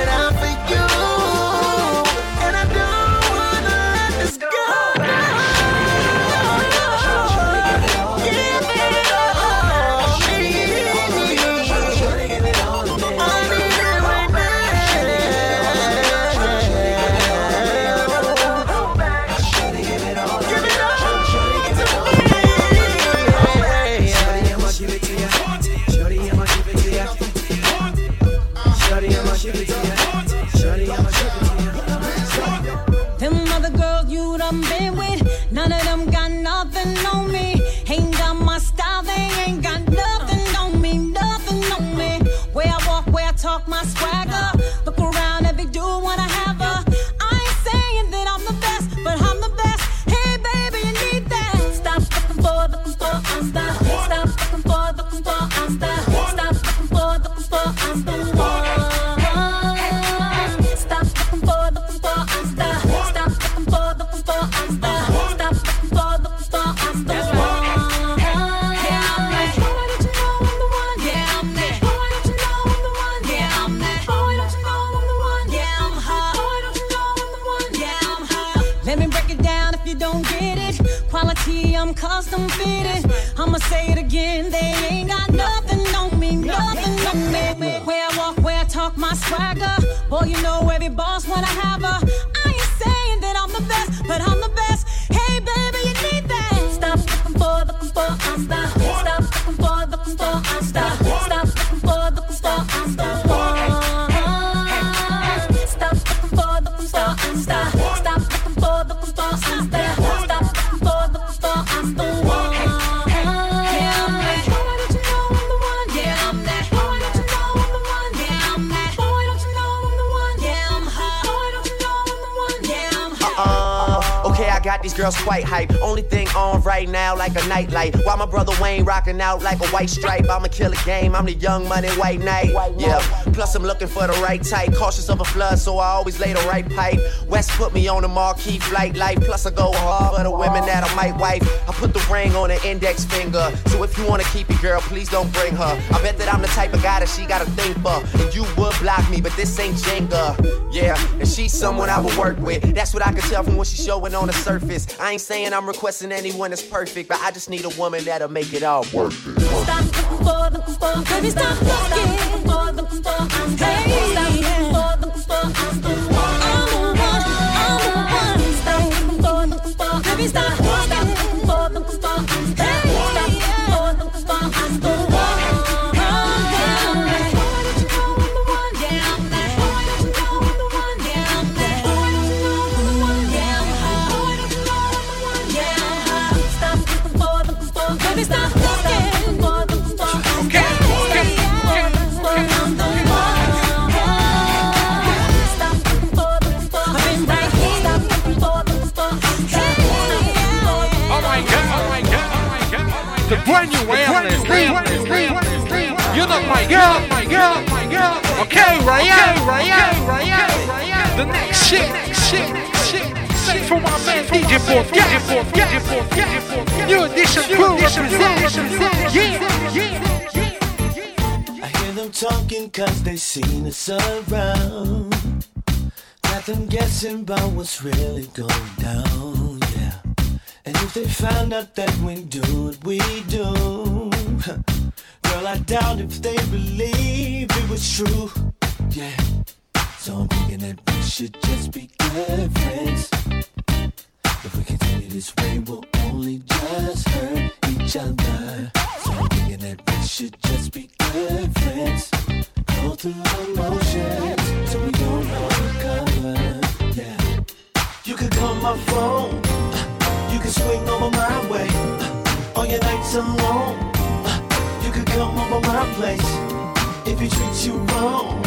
I'm fitted. I'ma say it again. They ain't got nothing on me, nothing on me. Where I walk, where I talk, my swagger. Boy, you know every boss wanna have her. I ain't saying that I'm the best, but I'm the best. Hey, baby, you need that. Stop looking for, looking for, I'm the. Stop looking for, looking for, I'm the. Stop looking for, looking for, I'm the one. Stop looking for, looking for, I'm the. Girls quite hype. Only thing on right now, like a nightlight. While my brother Wayne rocking out like a white stripe. I'ma kill a game, I'm the young money white knight. Yeah, plus I'm looking for the right type. Cautious of a flood, so I always lay the right pipe. West put me on the marquee flight life. Plus I go hard for the women that I might wife. I put the ring on the index finger. So if you wanna keep it, girl, please don't bring her. I bet that I'm the type of guy that she gotta think for. And you would block me, but this ain't Jenga. Yeah, and she's someone I would work with. That's what I can tell from what she's showing on the surface. I ain't saying I'm requesting anyone that's perfect, but I just need a woman that'll make it all work. Stop looking for, looking for, baby, stop looking for, I'm the. You're not my girl, my girl, my girl. Okay, Ryan, Ryan, Ryan, Ryan. The next shit, next shit, next shit. Say for my man DJ Port, DJ Port, DJ Port, DJ Port. New edition crew represent. Yeah, yeah. I hear them talking cause they seen us around. Got them guessing about what's really going down, yeah. And if they found out that we do what we do, girl, I doubt if they believe it was true, yeah. So I'm thinking that we should just be good friends. If we continue this way, we'll only just hurt each other. So I'm thinking that we should just be good friends. Go through the motions so we don't recover. Yeah. You could call my phone. You could swing over my way. On your nights alone. Come over my place. If he treats you wrong,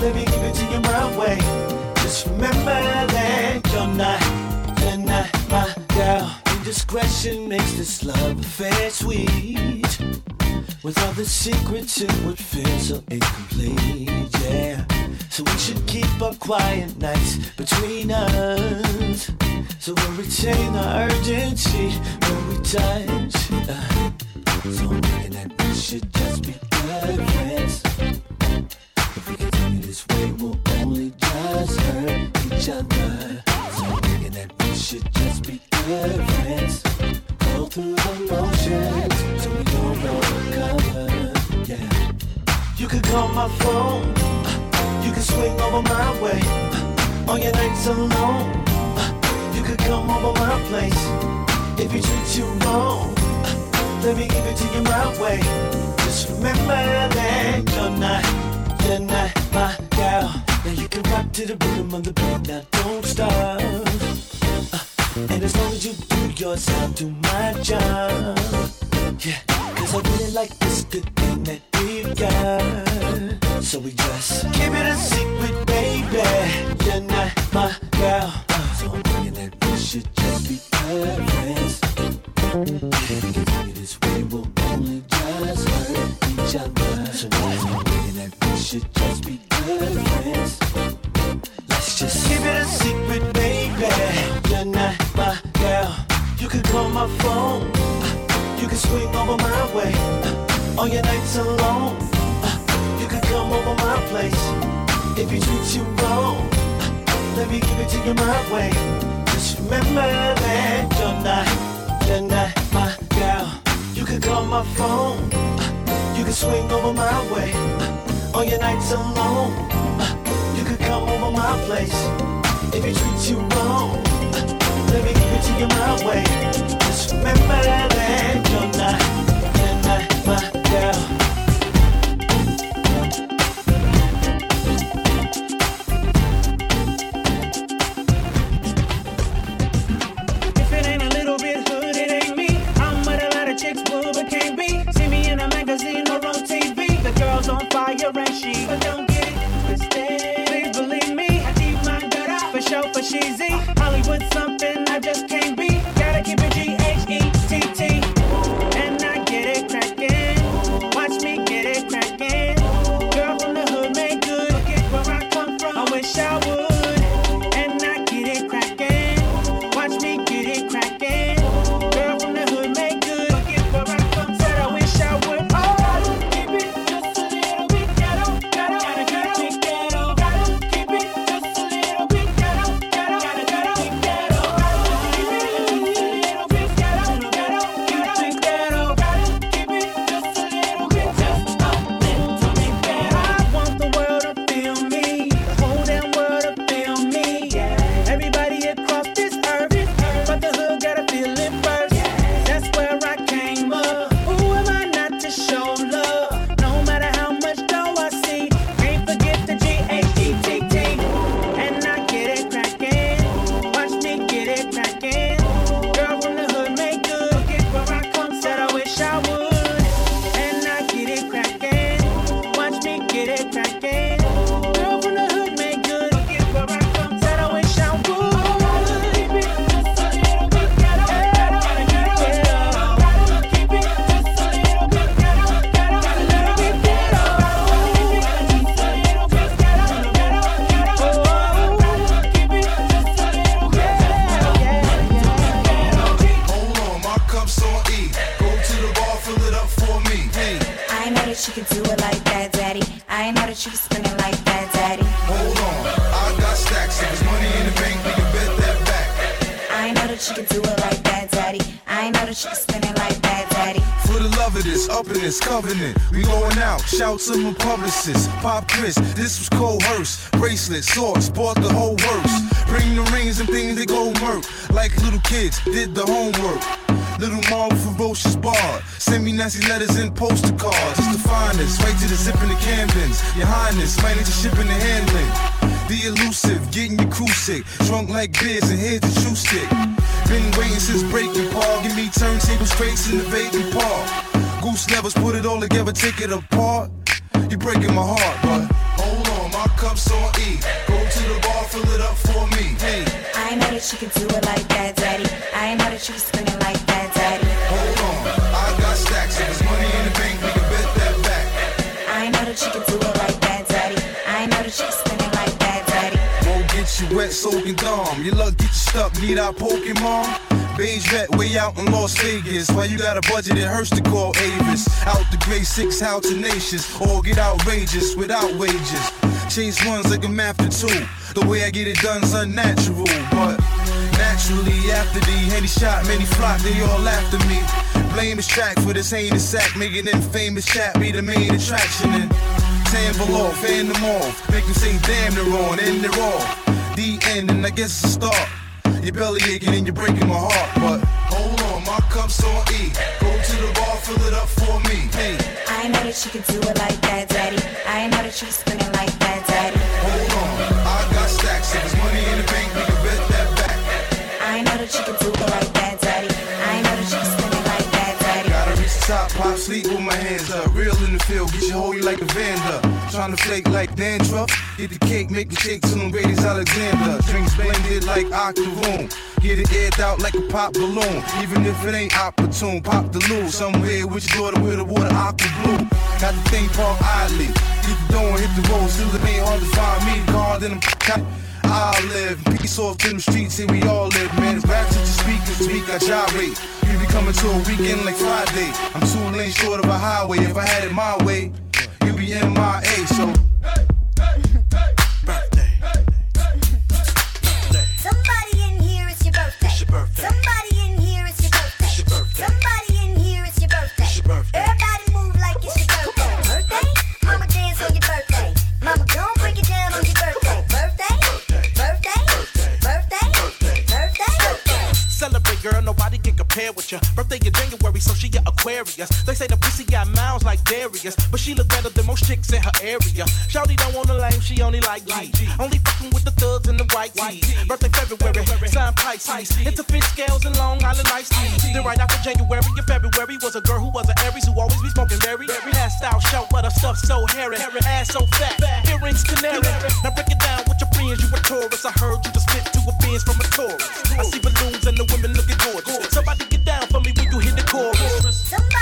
let me give it to you my way. Just remember that you're not, you're not my girl. Indiscretion makes this love affair sweet. With all the secrets, it would feel so incomplete, yeah. So we should keep our quiet nights between us. So we'll retain our urgency when we touch. Uh, so I'm thinking that we should just be good friends. If we continue this way, we'll only just hurt each other. So I'm thinking that we should just be good friends. Go through the motions so we don't recover. Yeah. You could call my phone. You could swing over my way. On your nights alone. You could come over my place. If he treats you wrong, let me give it to you my way. Just remember that you're not, you're not my girl. Now you can rock to the rhythm of the beat, now don't stop. Uh, and as long as you do yours, I'll do my job. Yeah, cause I really like this good thing that we've got. So we just keep it a secret, baby. You're not my girl. Uh, so I'm thinking that we should just be friends. Each just be good. Let's just keep it a secret, baby. My girl. You can call my phone. Uh, You can swing over my way. Uh, On your nights alone. Uh, You can come over my place. If you treat you wrong, uh, let me give it to you my way. Just remember that you're not, you're not my girl. You can call my phone. Swing over my way. On your nights alone. You can come over my place. If you treat you wrong, let me give it to you my way. Just remember that you're not, to my publicists, Pop Chris, this was coerced. Bracelets, swords, bought the whole works. Bring the rings and things that go murk. Like little kids, did the homework. Little mom ferocious bar. Send me nasty letters and poster cards. It's the finest, right to the zip in the cambins. Your highness, manage the shipping and handling. The elusive, getting your crew sick. Drunk like beers and here's the true stick. Been waiting since breaking Paul. Give me turntables, straights in the vacant park. Goose levels, put it all together, take it apart. You breaking my heart, but hold on, my cup's on E. Go to the bar, fill it up for me. Hey. I know that you can do it like that, daddy. I know that you can spin it like that, daddy. Hold on, I got stacks. If there's money in the bank, we can bet that back. I know that you can do it like that, daddy. I know that you can spin it like that, daddy. won't get you wet, soaking dumb. Your luck get you stuck, need our Pokemon. Beige vet way out in Las Vegas. Why you got a budget, it hurts to call Avis. Out the grade six, how tenacious. Or get outrageous without wages. Chase ones like a math to two. The way I get it done's unnatural, but naturally after the any shot, many flock, they all after me. Blame this track for this heinous sack, making them famous chat be the main attraction. And tan below, fan them off, make them say damn they're on, and they're off. The end, and I guess it's a start. Your belly aching and you're breaking my heart, but hold on, my cup's on E. Go to the bar, fill it up for me. Hey. I know that you can do it like that, daddy. I know that you spinning like that, daddy. Hold on, I got stacks, if there's money in the bank, we can bet that back. I know that you can do it like that, reach pop, sleep with my hands up. Real in the field, get you hold you like a Vanda. Tryna flake like dandruff. Get the cake, make the shake till them Brady's Alexander. Drinks blended like Octoroon. Get it aired out like a pop balloon. Even if it ain't opportune, pop the loo. Somewhere with your daughter with the water aqua blue. Got the thing parked idly. Get the door and hit the road. Still it ain't hard to find me. Guard in them. I live, peace off to them streets, here we all live, man. Back to the speakers, speak, I gyrate. You be coming to a weekend like Friday. I'm two lanes short of a highway. If I had it my way, you be in my MIA. So Somebody in here, it's your birthday. Somebody with you. Birthday in January, so she a Aquarius. They say the pussy got miles like Darius, but she look better than most chicks in her area. Shawty don't want a lame, she only like G. Only fucking with the thugs and the white tees. Birthday February, sign Pisces. Into fish scales and Long Island iced tea. Then right after January and February was a girl who was an Aries who always be smoking berry. Hair style short, but her stuff so hairy. Ass so fat, earrings canary. Now break it down with your friends, you a Taurus. I heard you just spit to a Benz from a Taurus. I see balloons and the women looking gorgeous. Somebody for me when you hit the chorus.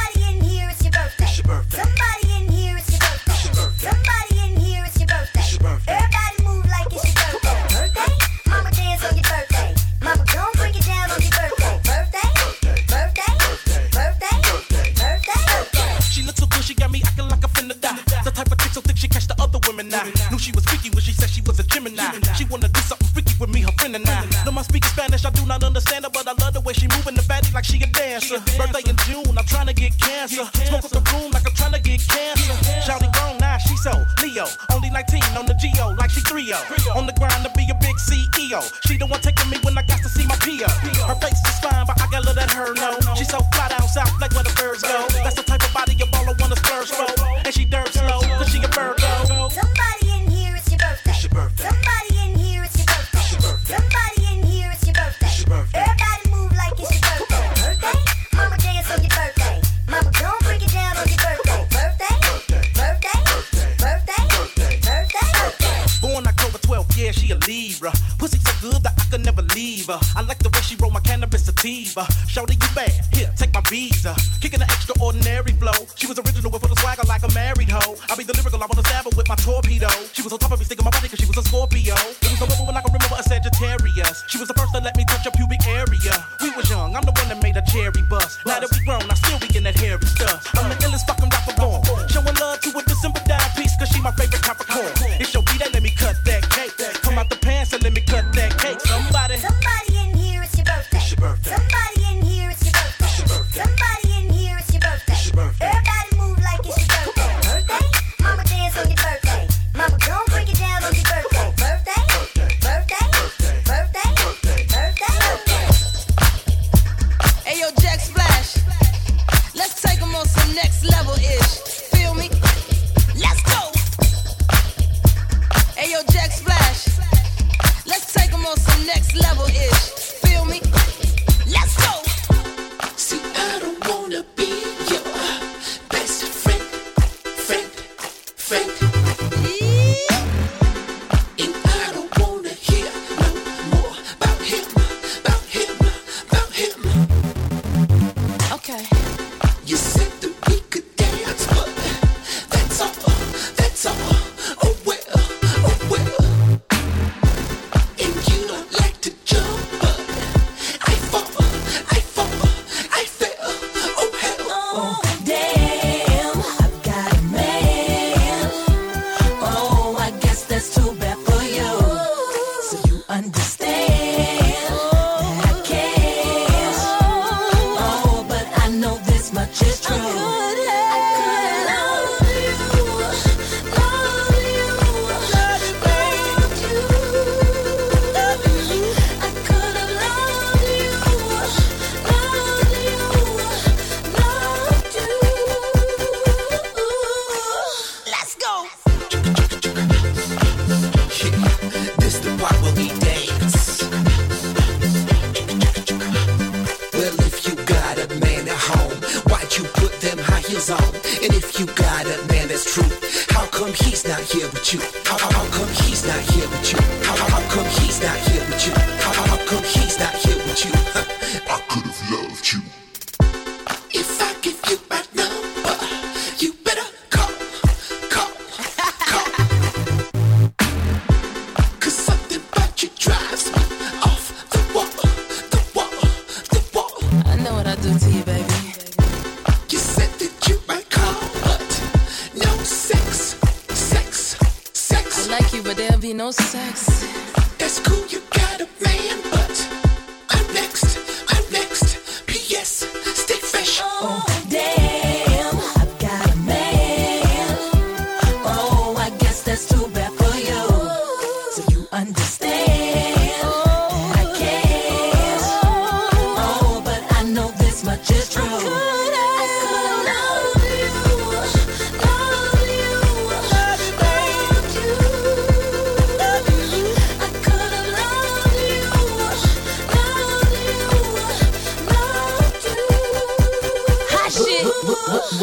Dancer. Birthday in June, I'm trying to get cancer. Smoke up the room like I'm trying to get cancer. Shouty grown now, she so Leo. Only 19 on the Geo, like she 3 On the grind to be a big CEO. She the one taking me when I got to see my PO. Her face is fine, but I got love that her know. She so fly down south, like where the birds go. That's sativa. Shorty, you bad. Here, take my visa. Kicking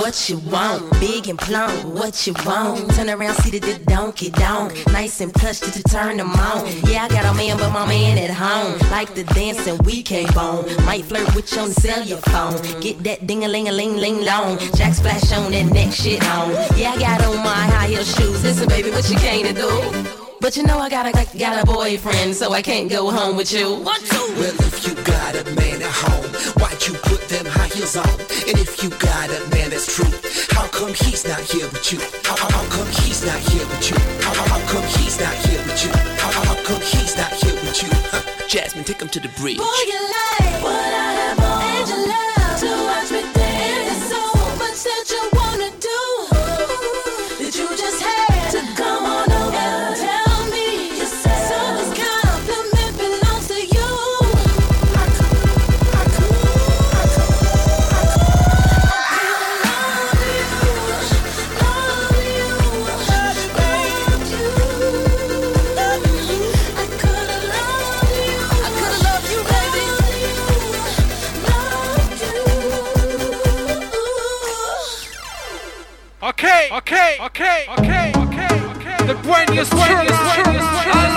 What, you want? Big and plump, what you want? Turn around, see the, the donkey donk. Nice and plush to, turn them on. Yeah, I got a man, but my man at home. Like the dancing, we can't bone. Might flirt with you on the cellular phone. Get that ding a ling a ling ling long. Jack splash on that neck shit on. Yeah, I got on my high heel shoes. Listen, baby, what you came to do? But you know I got a got a boyfriend, so I can't go home with you. What? Well, if you got a man come he's not here with you? How, how, how come he's not here with you? How, how, how come he's not here with you? How, how, how come he's not here with you? Huh. Jasmine, take him to the bridge. Boy, you like what I have ok, ok, ok, ok, ok. The brain is turning, turning, turning.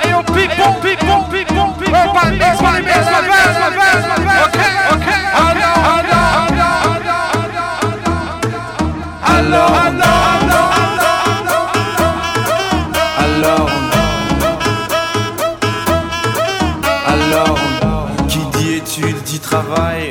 Hey yo, big bomb, big bomb, big bomb, big bomb. Urban, urban, urban, urban, urban. Ok, ok, hello, hello, hello, hello, hello, hello, hello. Qui dit études dit travail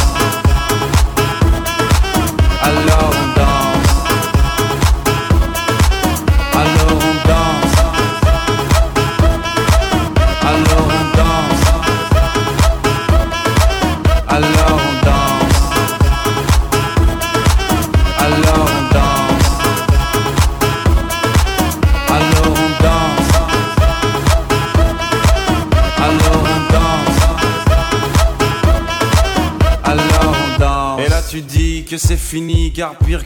alone.